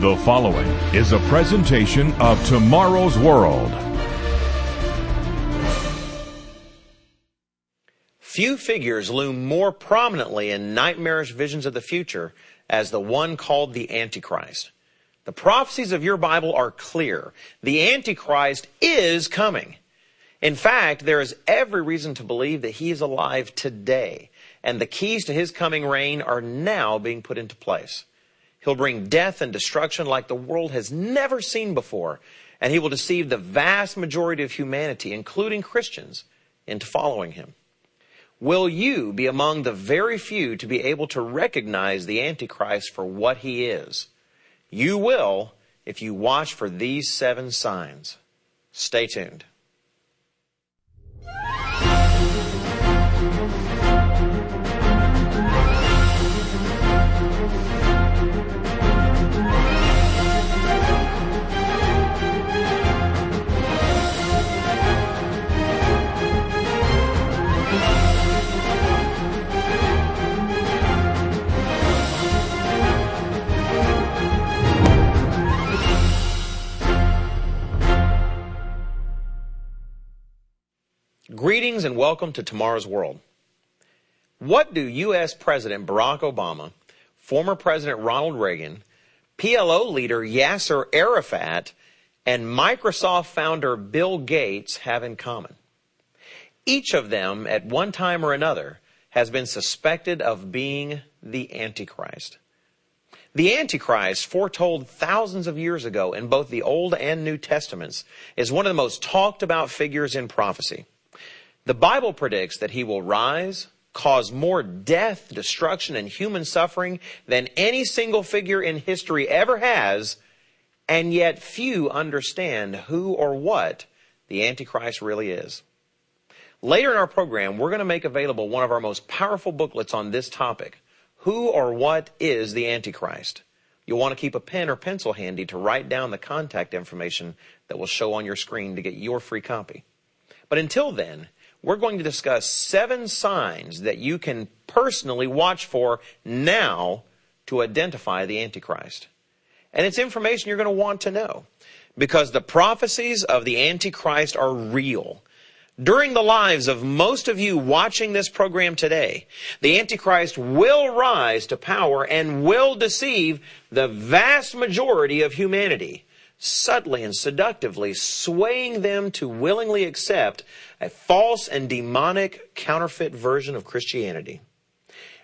The following is a presentation of Tomorrow's World. Few figures loom more prominently in nightmarish visions of the future as the one called the Antichrist. The prophecies of your Bible are clear. The Antichrist is coming. In fact, there is every reason to believe that he is alive today, and the keys to his coming reign are now being put into place. He'll bring death and destruction like the world has never seen before, and he will deceive the vast majority of humanity, including Christians, into following him. Will you be among the very few to be able to recognize the Antichrist for what he is? You will if you watch for these seven signs. Stay tuned. Welcome to Tomorrow's World. What do U.S. President Barack Obama, former President Ronald Reagan, PLO leader Yasser Arafat, and Microsoft founder Bill Gates have in common? Each of them, at one time or another, has been suspected of being the Antichrist. The Antichrist, foretold thousands of years ago in both the Old and New Testaments, is one of the most talked about figures in prophecy. The Bible predicts that he will rise, cause more death, destruction, and human suffering than any single figure in history ever has, and yet few understand who or what the Antichrist really is. Later in our program, we're going to make available one of our most powerful booklets on this topic. Who or what is the Antichrist? You'll want to keep a pen or pencil handy to write down the contact information that will show on your screen to get your free copy. But until then, we're going to discuss seven signs that you can personally watch for now to identify the Antichrist. And it's information you're going to want to know because the prophecies of the Antichrist are real. During the lives of most of you watching this program today, the Antichrist will rise to power and will deceive the vast majority of humanity subtly and seductively swaying them to willingly accept a false and demonic counterfeit version of Christianity.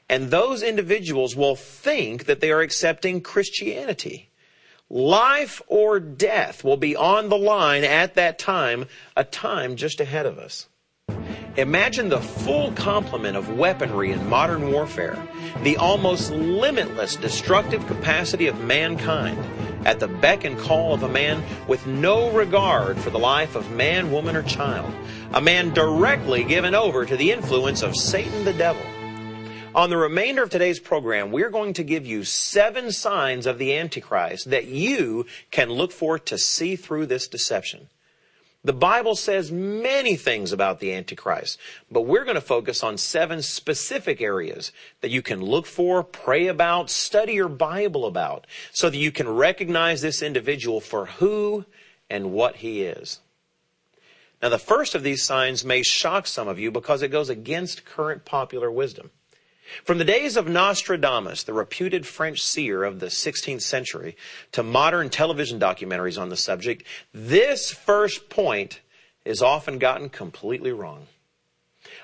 And those individuals will think that they are accepting Christianity. Life or death will be on the line at that time, a time just ahead of us. Imagine the full complement of weaponry in modern warfare, the almost limitless destructive capacity of mankind, at the beck and call of a man with no regard for the life of man, woman, or child. A man directly given over to the influence of Satan the devil. On the remainder of today's program, we're going to give you seven signs of the Antichrist that you can look for to see through this deception. The Bible says many things about the Antichrist, but we're going to focus on seven specific areas that you can look for, pray about, study your Bible about, so that you can recognize this individual for who and what he is. Now, the first of these signs may shock some of you because it goes against current popular wisdom. From the days of Nostradamus, the reputed French seer of the 16th century, to modern television documentaries on the subject, this first point is often gotten completely wrong.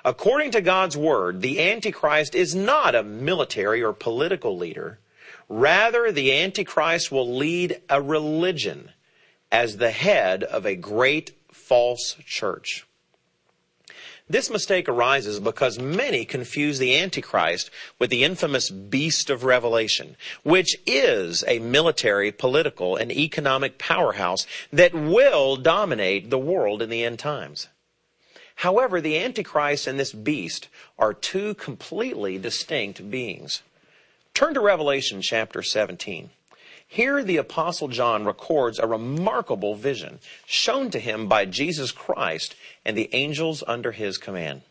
According to God's word, the Antichrist is not a military or political leader. Rather, the Antichrist will lead a religion as the head of a great false church. This mistake arises because many confuse the Antichrist with the infamous beast of Revelation, which is a military, political, and economic powerhouse that will dominate the world in the end times. However, the Antichrist and this beast are two completely distinct beings. Turn to Revelation chapter 17. Here the apostle John records a remarkable vision shown to him by Jesus Christ and the angels under his command.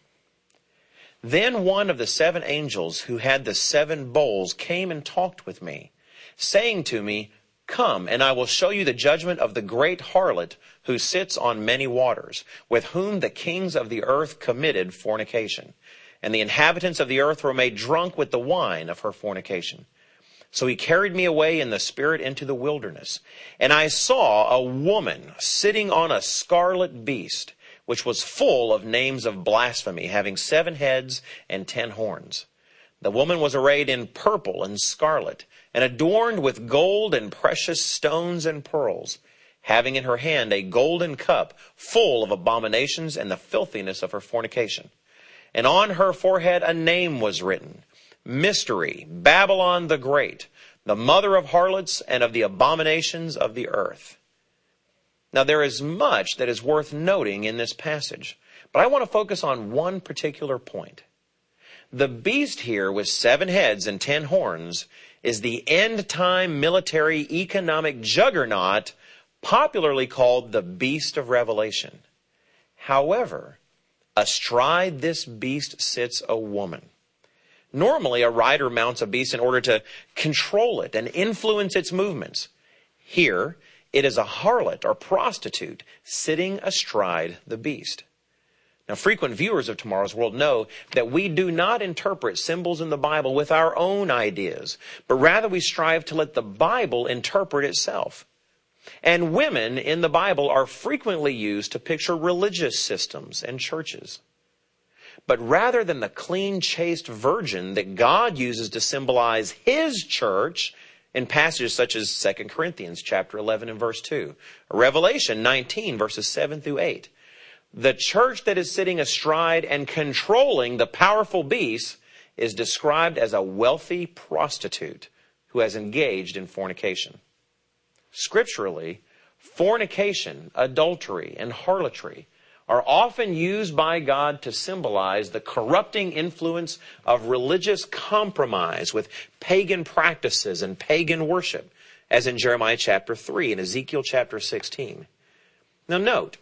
Then one of the seven angels who had the seven bowls came and talked with me, saying to me, Come, and I will show you the judgment of the great harlot who sits on many waters, with whom the kings of the earth committed fornication. And the inhabitants of the earth were made drunk with the wine of her fornication. So he carried me away in the spirit into the wilderness. And I saw a woman sitting on a scarlet beast, which was full of names of blasphemy, having seven heads and ten horns. The woman was arrayed in purple and scarlet and adorned with gold and precious stones and pearls, having in her hand a golden cup full of abominations and the filthiness of her fornication. And on her forehead a name was written, Mystery, Babylon the Great, the mother of harlots and of the abominations of the earth. Now there is much that is worth noting in this passage, but I want to focus on one particular point. The beast here with seven heads and ten horns is the end time military economic juggernaut popularly called the beast of Revelation. However, astride this beast sits a woman. Normally, a rider mounts a beast in order to control it and influence its movements. Here, it is a harlot or prostitute sitting astride the beast. Now, frequent viewers of Tomorrow's World know that we do not interpret symbols in the Bible with our own ideas, but rather we strive to let the Bible interpret itself. And women in the Bible are frequently used to picture religious systems and churches. But rather than the clean, chaste virgin that God uses to symbolize His church in passages such as 2 Corinthians chapter 11 and verse 2, Revelation 19 verses 7 through 8, the church that is sitting astride and controlling the powerful beast is described as a wealthy prostitute who has engaged in fornication. Scripturally, fornication, adultery, and harlotry are often used by God to symbolize the corrupting influence of religious compromise with pagan practices and pagan worship, as in Jeremiah chapter 3 and Ezekiel chapter 16. Now note,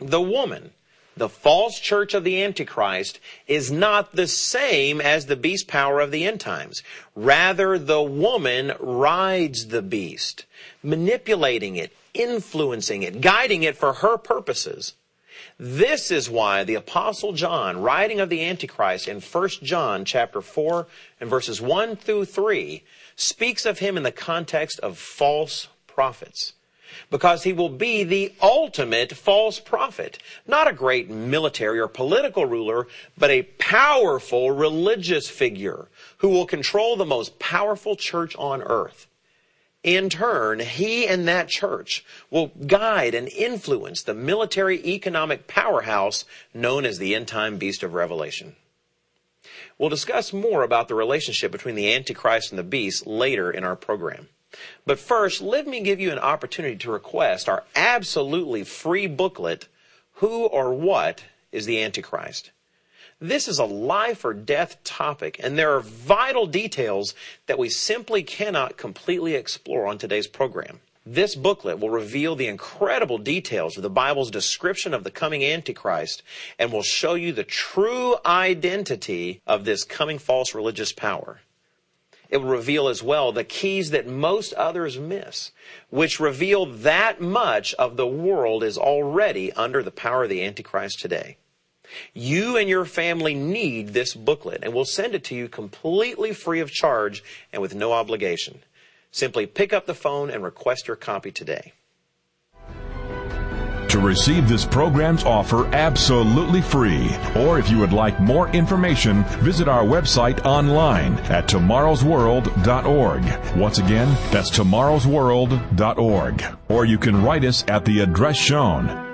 the woman, the false church of the Antichrist, is not the same as the beast power of the end times. Rather, the woman rides the beast, manipulating it, influencing it, guiding it for her purposes. This is why the apostle John, writing of the Antichrist in 1 John chapter 4 and verses 1 through 3, speaks of him in the context of false prophets because he will be the ultimate false prophet. Not a great military or political ruler, but a powerful religious figure who will control the most powerful church on earth. In turn, he and that church will guide and influence the military economic powerhouse known as the end time beast of Revelation. We'll discuss more about the relationship between the Antichrist and the beast later in our program. But first, let me give you an opportunity to request our absolutely free booklet, Who or What is the Antichrist? This is a life or death topic, and there are vital details that we simply cannot completely explore on today's program. This booklet will reveal the incredible details of the Bible's description of the coming Antichrist and will show you the true identity of this coming false religious power it will reveal as well the keys that most others miss, which reveal that much of the world is already under the power of the Antichrist today. You and your family need this booklet, and we'll send it to you completely free of charge and with no obligation. Simply pick up the phone and request your copy today. To receive this program's offer absolutely free, or if you would like more information, visit our website online at tomorrowsworld.org. Once again, that's tomorrowsworld.org. Or you can write us at the address shown.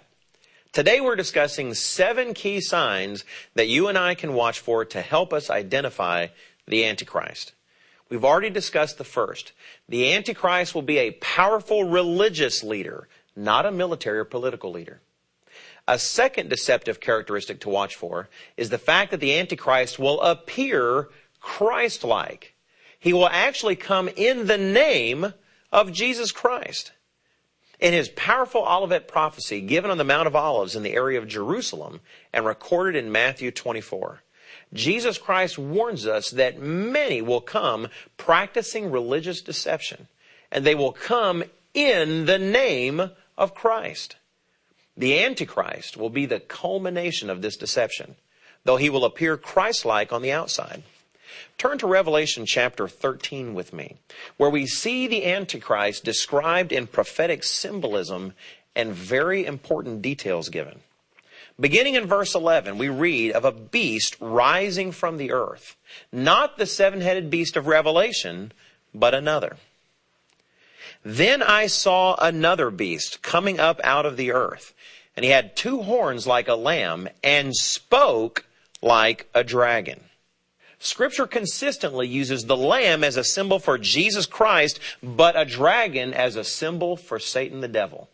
Today we're discussing seven key signs that you and I can watch for to help us identify the Antichrist. We've already discussed the first. The Antichrist will be a powerful religious leader, not a military or political leader. A second deceptive characteristic to watch for is the fact that the Antichrist will appear Christ-like. He will actually come in the name of Jesus Christ. In his powerful Olivet prophecy given on the Mount of Olives in the area of Jerusalem and recorded in Matthew 24, Jesus Christ warns us that many will come practicing religious deception, and they will come in the name of Christ. The Antichrist will be the culmination of this deception, though he will appear Christ-like on the outside. Turn to Revelation chapter 13 with me, where we see the Antichrist described in prophetic symbolism and very important details given. Beginning in verse 11, we read of a beast rising from the earth. Not the seven-headed beast of Revelation, but another. Then I saw another beast coming up out of the earth, and he had two horns like a lamb and spoke like a dragon. Scripture consistently uses the lamb as a symbol for Jesus Christ, but a dragon as a symbol for Satan the devil.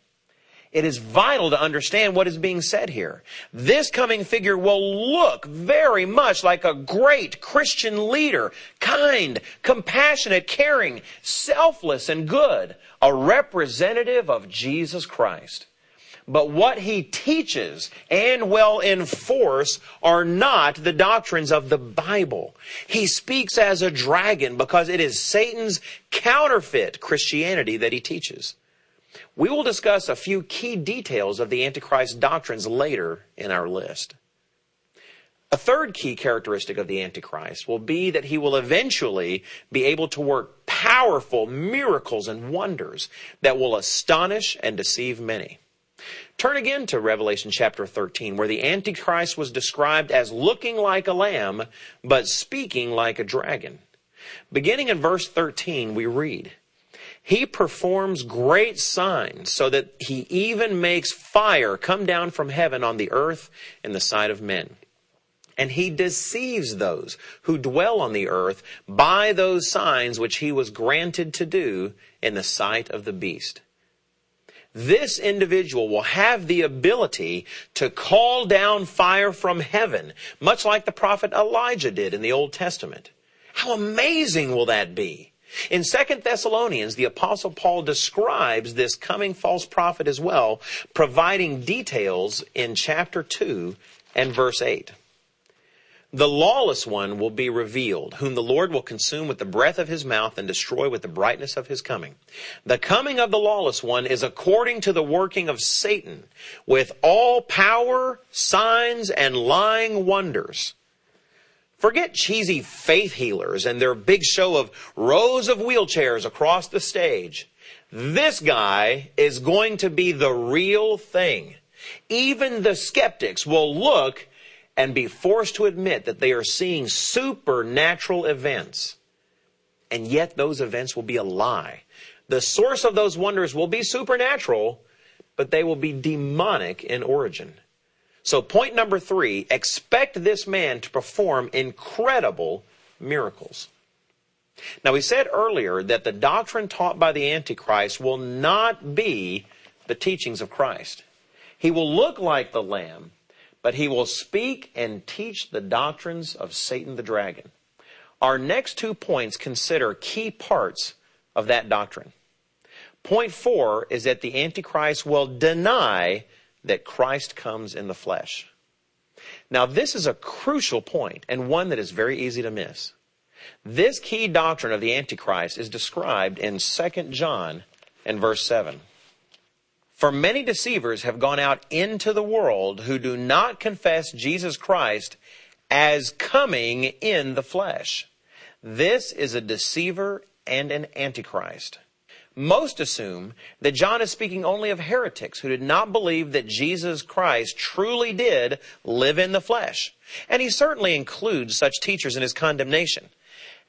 It is vital to understand what is being said here. This coming figure will look very much like a great Christian leader, kind, compassionate, caring, selfless, and good, a representative of Jesus Christ. But what he teaches and will enforce are not the doctrines of the Bible. He speaks as a dragon because it is Satan's counterfeit Christianity that he teaches. We will discuss a few key details of the Antichrist doctrines later in our list. A third key characteristic of the Antichrist will be that he will eventually be able to work powerful miracles and wonders that will astonish and deceive many. Turn again to Revelation chapter 13, where the Antichrist was described as looking like a lamb, but speaking like a dragon. Beginning in verse 13, we read, He performs great signs so that he even makes fire come down from heaven on the earth in the sight of men. And he deceives those who dwell on the earth by those signs which he was granted to do in the sight of the beast this individual will have the ability to call down fire from heaven, much like the prophet Elijah did in the Old Testament. How amazing will that be? In 2 Thessalonians, the apostle Paul describes this coming false prophet as well, providing details in chapter 2 and verse 8. The lawless one will be revealed, whom the Lord will consume with the breath of his mouth and destroy with the brightness of his coming. The coming of the lawless one is according to the working of Satan, with all power, signs, and lying wonders. Forget cheesy faith healers and their big show of rows of wheelchairs across the stage. This guy is going to be the real thing. Even the skeptics will look and be forced to admit that they are seeing supernatural events. And yet those events will be a lie. The source of those wonders will be supernatural, but they will be demonic in origin. So point number three, expect this man to perform incredible miracles. Now we said earlier that the doctrine taught by the Antichrist will not be the teachings of Christ. He will look like the Lamb, but he will speak and teach the doctrines of Satan the dragon. Our next two points consider key parts of that doctrine. Point four is that the Antichrist will deny that Christ comes in the flesh. Now, this is a crucial point and one that is very easy to miss. This key doctrine of the Antichrist is described in 2 John and verse 7. For many deceivers have gone out into the world who do not confess Jesus Christ as coming in the flesh. This is a deceiver and an antichrist. Most assume that John is speaking only of heretics who did not believe that Jesus Christ truly did live in the flesh. And he certainly includes such teachers in his condemnation.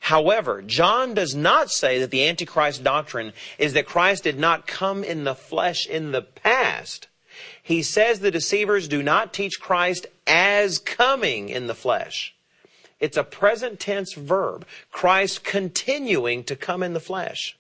However, John does not say that the Antichrist doctrine is that Christ did not come in the flesh in the past. He says the deceivers do not teach Christ as coming in the flesh. It's a present tense verb. Christ continuing to come in the flesh.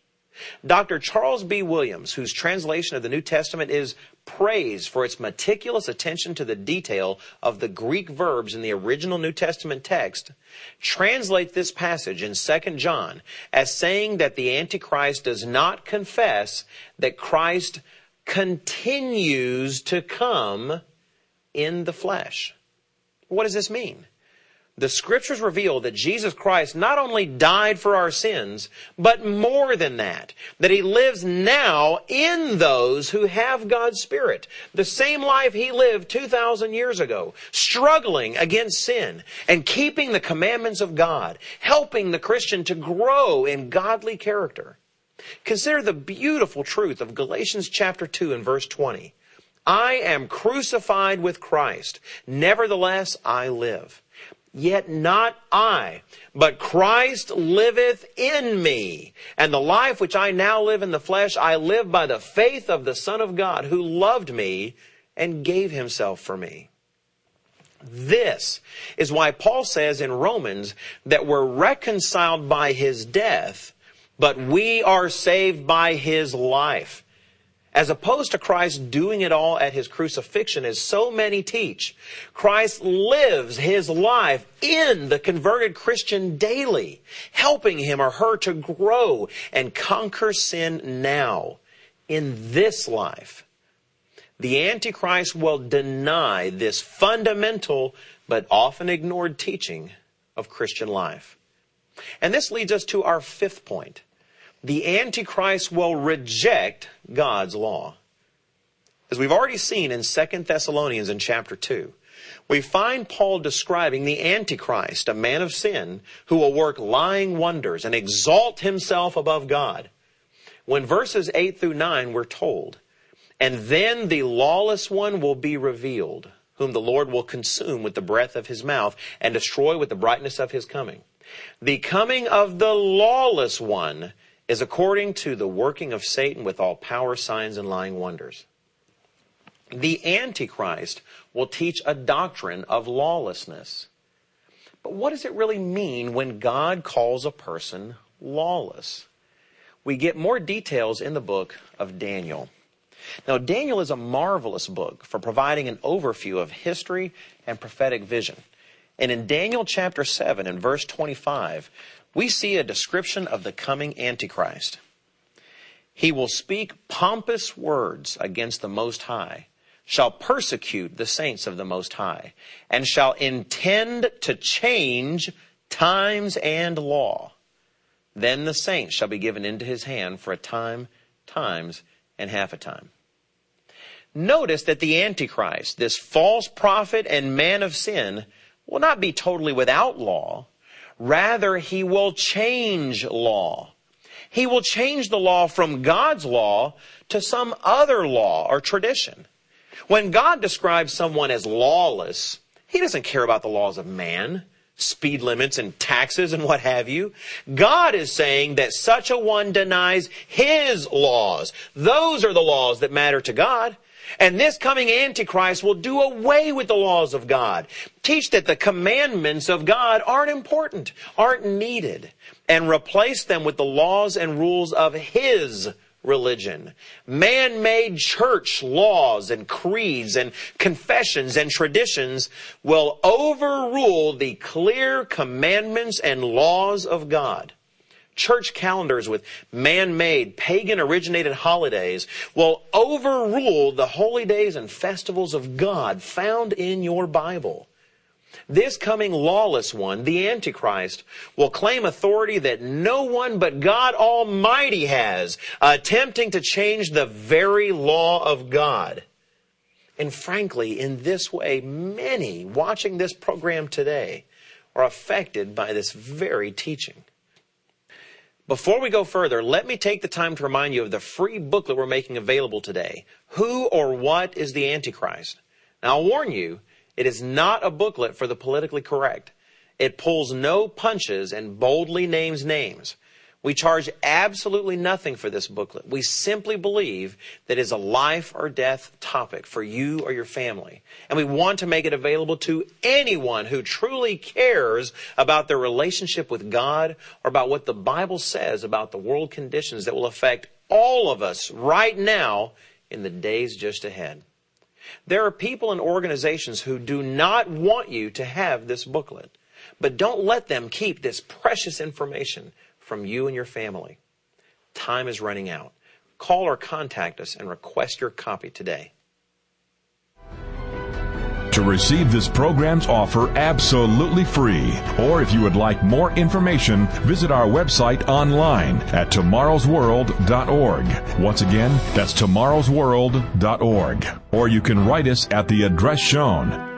Dr. Charles B. Williams, whose translation of the New Testament is praised for its meticulous attention to the detail of the Greek verbs in the original New Testament text, translates this passage in 2 John as saying that the Antichrist does not confess that Christ continues to come in the flesh. What does this mean? The scriptures reveal that Jesus Christ not only died for our sins, but more than that, that he lives now in those who have God's Spirit. The same life he lived 2,000 years ago, struggling against sin and keeping the commandments of God, helping the Christian to grow in godly character. Consider the beautiful truth of Galatians chapter 2 and verse 20. I am crucified with Christ. Nevertheless, I live. Yet not I, but Christ liveth in me. And the life which I now live in the flesh, I live by the faith of the Son of God who loved me and gave himself for me. This is why Paul says in Romans that we're reconciled by his death, but we are saved by his life as opposed to Christ doing it all at his crucifixion, as so many teach. Christ lives his life in the converted Christian daily, helping him or her to grow and conquer sin now, in this life. The Antichrist will deny this fundamental but often ignored teaching of Christian life. And this leads us to our fifth point the Antichrist will reject God's law. As we've already seen in 2 Thessalonians in chapter 2, we find Paul describing the Antichrist, a man of sin, who will work lying wonders and exalt himself above God. When verses 8 through 9 we're told, and then the lawless one will be revealed, whom the Lord will consume with the breath of his mouth and destroy with the brightness of his coming. The coming of the lawless one is according to the working of Satan with all power, signs, and lying wonders. The Antichrist will teach a doctrine of lawlessness. But what does it really mean when God calls a person lawless? We get more details in the book of Daniel. Now, Daniel is a marvelous book for providing an overview of history and prophetic vision. And in Daniel chapter 7 and verse 25, we see a description of the coming Antichrist. He will speak pompous words against the Most High, shall persecute the saints of the Most High, and shall intend to change times and law. Then the saints shall be given into his hand for a time, times, and half a time. Notice that the Antichrist, this false prophet and man of sin, will not be totally without law, Rather, he will change law. He will change the law from God's law to some other law or tradition. When God describes someone as lawless, he doesn't care about the laws of man, speed limits and taxes and what have you. God is saying that such a one denies his laws. Those are the laws that matter to God. And this coming Antichrist will do away with the laws of God. Teach that the commandments of God aren't important, aren't needed, and replace them with the laws and rules of His religion. Man-made church laws and creeds and confessions and traditions will overrule the clear commandments and laws of God church calendars with man-made, pagan-originated holidays will overrule the holy days and festivals of God found in your Bible. This coming lawless one, the Antichrist, will claim authority that no one but God Almighty has, attempting to change the very law of God. And frankly, in this way, many watching this program today are affected by this very teaching. Before we go further, let me take the time to remind you of the free booklet we're making available today. Who or what is the Antichrist? Now I'll warn you, it is not a booklet for the politically correct. It pulls no punches and boldly names names. We charge absolutely nothing for this booklet. We simply believe that it is a life or death topic for you or your family. And we want to make it available to anyone who truly cares about their relationship with God or about what the Bible says about the world conditions that will affect all of us right now in the days just ahead. There are people and organizations who do not want you to have this booklet, but don't let them keep this precious information from you and your family. Time is running out. Call or contact us and request your copy today. To receive this program's offer absolutely free, or if you would like more information, visit our website online at tomorrowsworld.org. Once again, that's tomorrowsworld.org. Or you can write us at the address shown.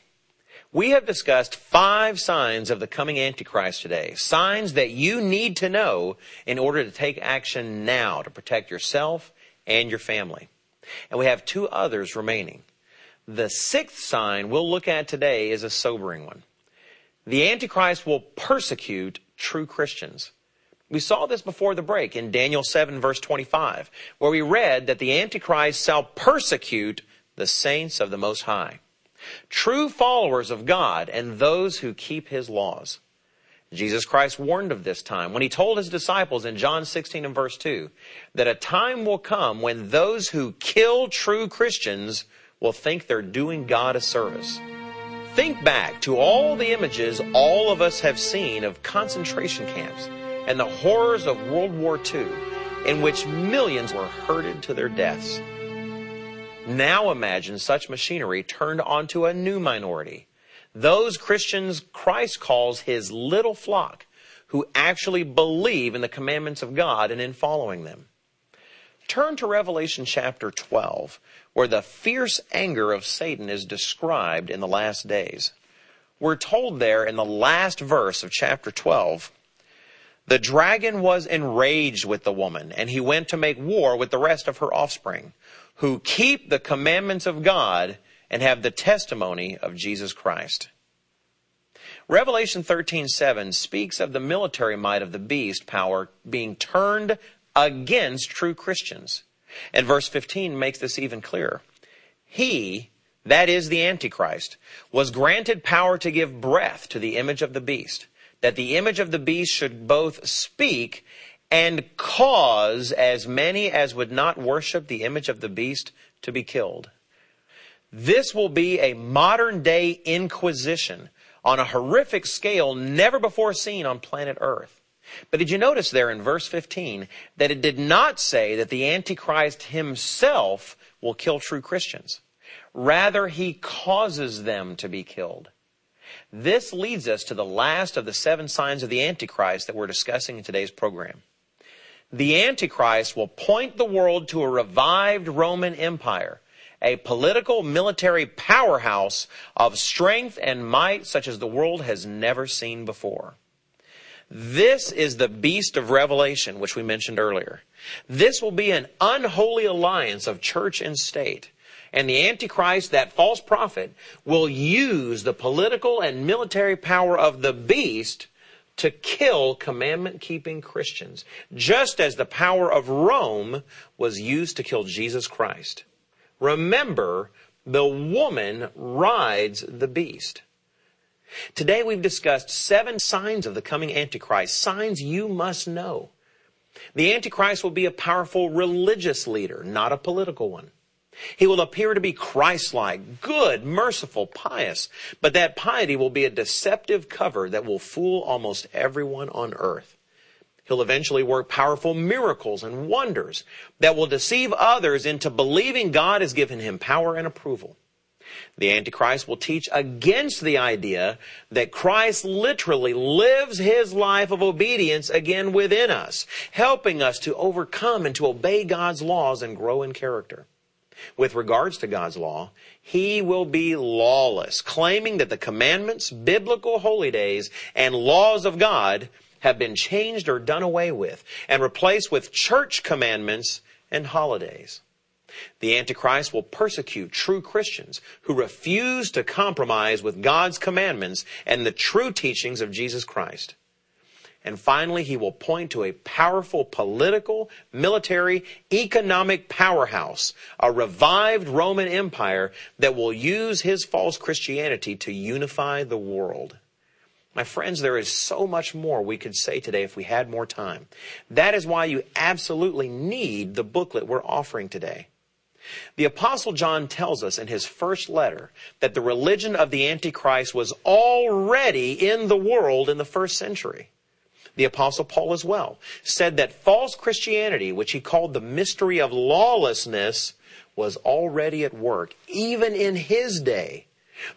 We have discussed five signs of the coming Antichrist today. Signs that you need to know in order to take action now to protect yourself and your family. And we have two others remaining. The sixth sign we'll look at today is a sobering one. The Antichrist will persecute true Christians. We saw this before the break in Daniel 7 verse 25, where we read that the Antichrist shall persecute the saints of the Most High true followers of God and those who keep his laws. Jesus Christ warned of this time when he told his disciples in John 16 and verse 2 that a time will come when those who kill true Christians will think they're doing God a service. Think back to all the images all of us have seen of concentration camps and the horrors of World War II in which millions were herded to their deaths. Now imagine such machinery turned onto a new minority. Those Christians Christ calls his little flock who actually believe in the commandments of God and in following them. Turn to Revelation chapter 12, where the fierce anger of Satan is described in the last days. We're told there in the last verse of chapter 12, the dragon was enraged with the woman, and he went to make war with the rest of her offspring who keep the commandments of God and have the testimony of Jesus Christ. Revelation 13:7 speaks of the military might of the beast power being turned against true Christians. And verse 15 makes this even clearer. He, that is the Antichrist, was granted power to give breath to the image of the beast, that the image of the beast should both speak and cause as many as would not worship the image of the beast to be killed. This will be a modern day inquisition on a horrific scale never before seen on planet Earth. But did you notice there in verse 15 that it did not say that the Antichrist himself will kill true Christians? Rather, he causes them to be killed. This leads us to the last of the seven signs of the Antichrist that we're discussing in today's program the Antichrist will point the world to a revived Roman Empire, a political military powerhouse of strength and might such as the world has never seen before. This is the beast of Revelation, which we mentioned earlier. This will be an unholy alliance of church and state. And the Antichrist, that false prophet, will use the political and military power of the beast to kill commandment keeping Christians, just as the power of Rome was used to kill Jesus Christ. Remember, the woman rides the beast. Today we've discussed seven signs of the coming Antichrist, signs you must know. The Antichrist will be a powerful religious leader, not a political one. He will appear to be Christ-like, good, merciful, pious, but that piety will be a deceptive cover that will fool almost everyone on earth. He'll eventually work powerful miracles and wonders that will deceive others into believing God has given him power and approval. The Antichrist will teach against the idea that Christ literally lives his life of obedience again within us, helping us to overcome and to obey God's laws and grow in character. With regards to God's law, he will be lawless, claiming that the commandments, biblical holy days, and laws of God have been changed or done away with and replaced with church commandments and holidays. The Antichrist will persecute true Christians who refuse to compromise with God's commandments and the true teachings of Jesus Christ. And finally, he will point to a powerful political, military, economic powerhouse, a revived Roman Empire that will use his false Christianity to unify the world. My friends, there is so much more we could say today if we had more time. That is why you absolutely need the booklet we're offering today. The apostle John tells us in his first letter that the religion of the Antichrist was already in the world in the first century. The apostle Paul as well said that false Christianity, which he called the mystery of lawlessness, was already at work, even in his day.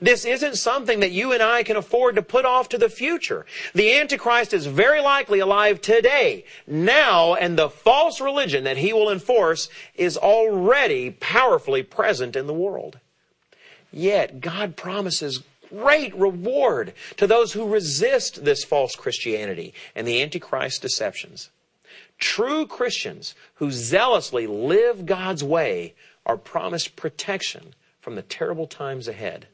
This isn't something that you and I can afford to put off to the future. The Antichrist is very likely alive today, now, and the false religion that he will enforce is already powerfully present in the world. Yet, God promises great reward to those who resist this false Christianity and the Antichrist deceptions. True Christians who zealously live God's way are promised protection from the terrible times ahead.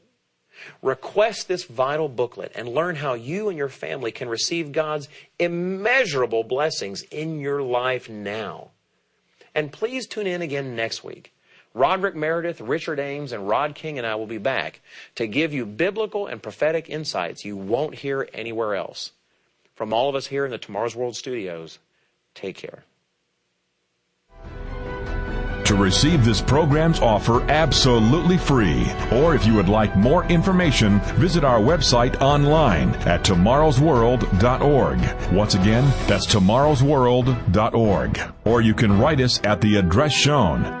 Request this vital booklet and learn how you and your family can receive God's immeasurable blessings in your life now. And please tune in again next week. Roderick Meredith, Richard Ames, and Rod King and I will be back to give you biblical and prophetic insights you won't hear anywhere else. From all of us here in the Tomorrow's World studios, take care. To receive this program's offer absolutely free, or if you would like more information, visit our website online at tomorrowsworld.org. Once again, that's tomorrowsworld.org. Or you can write us at the address shown.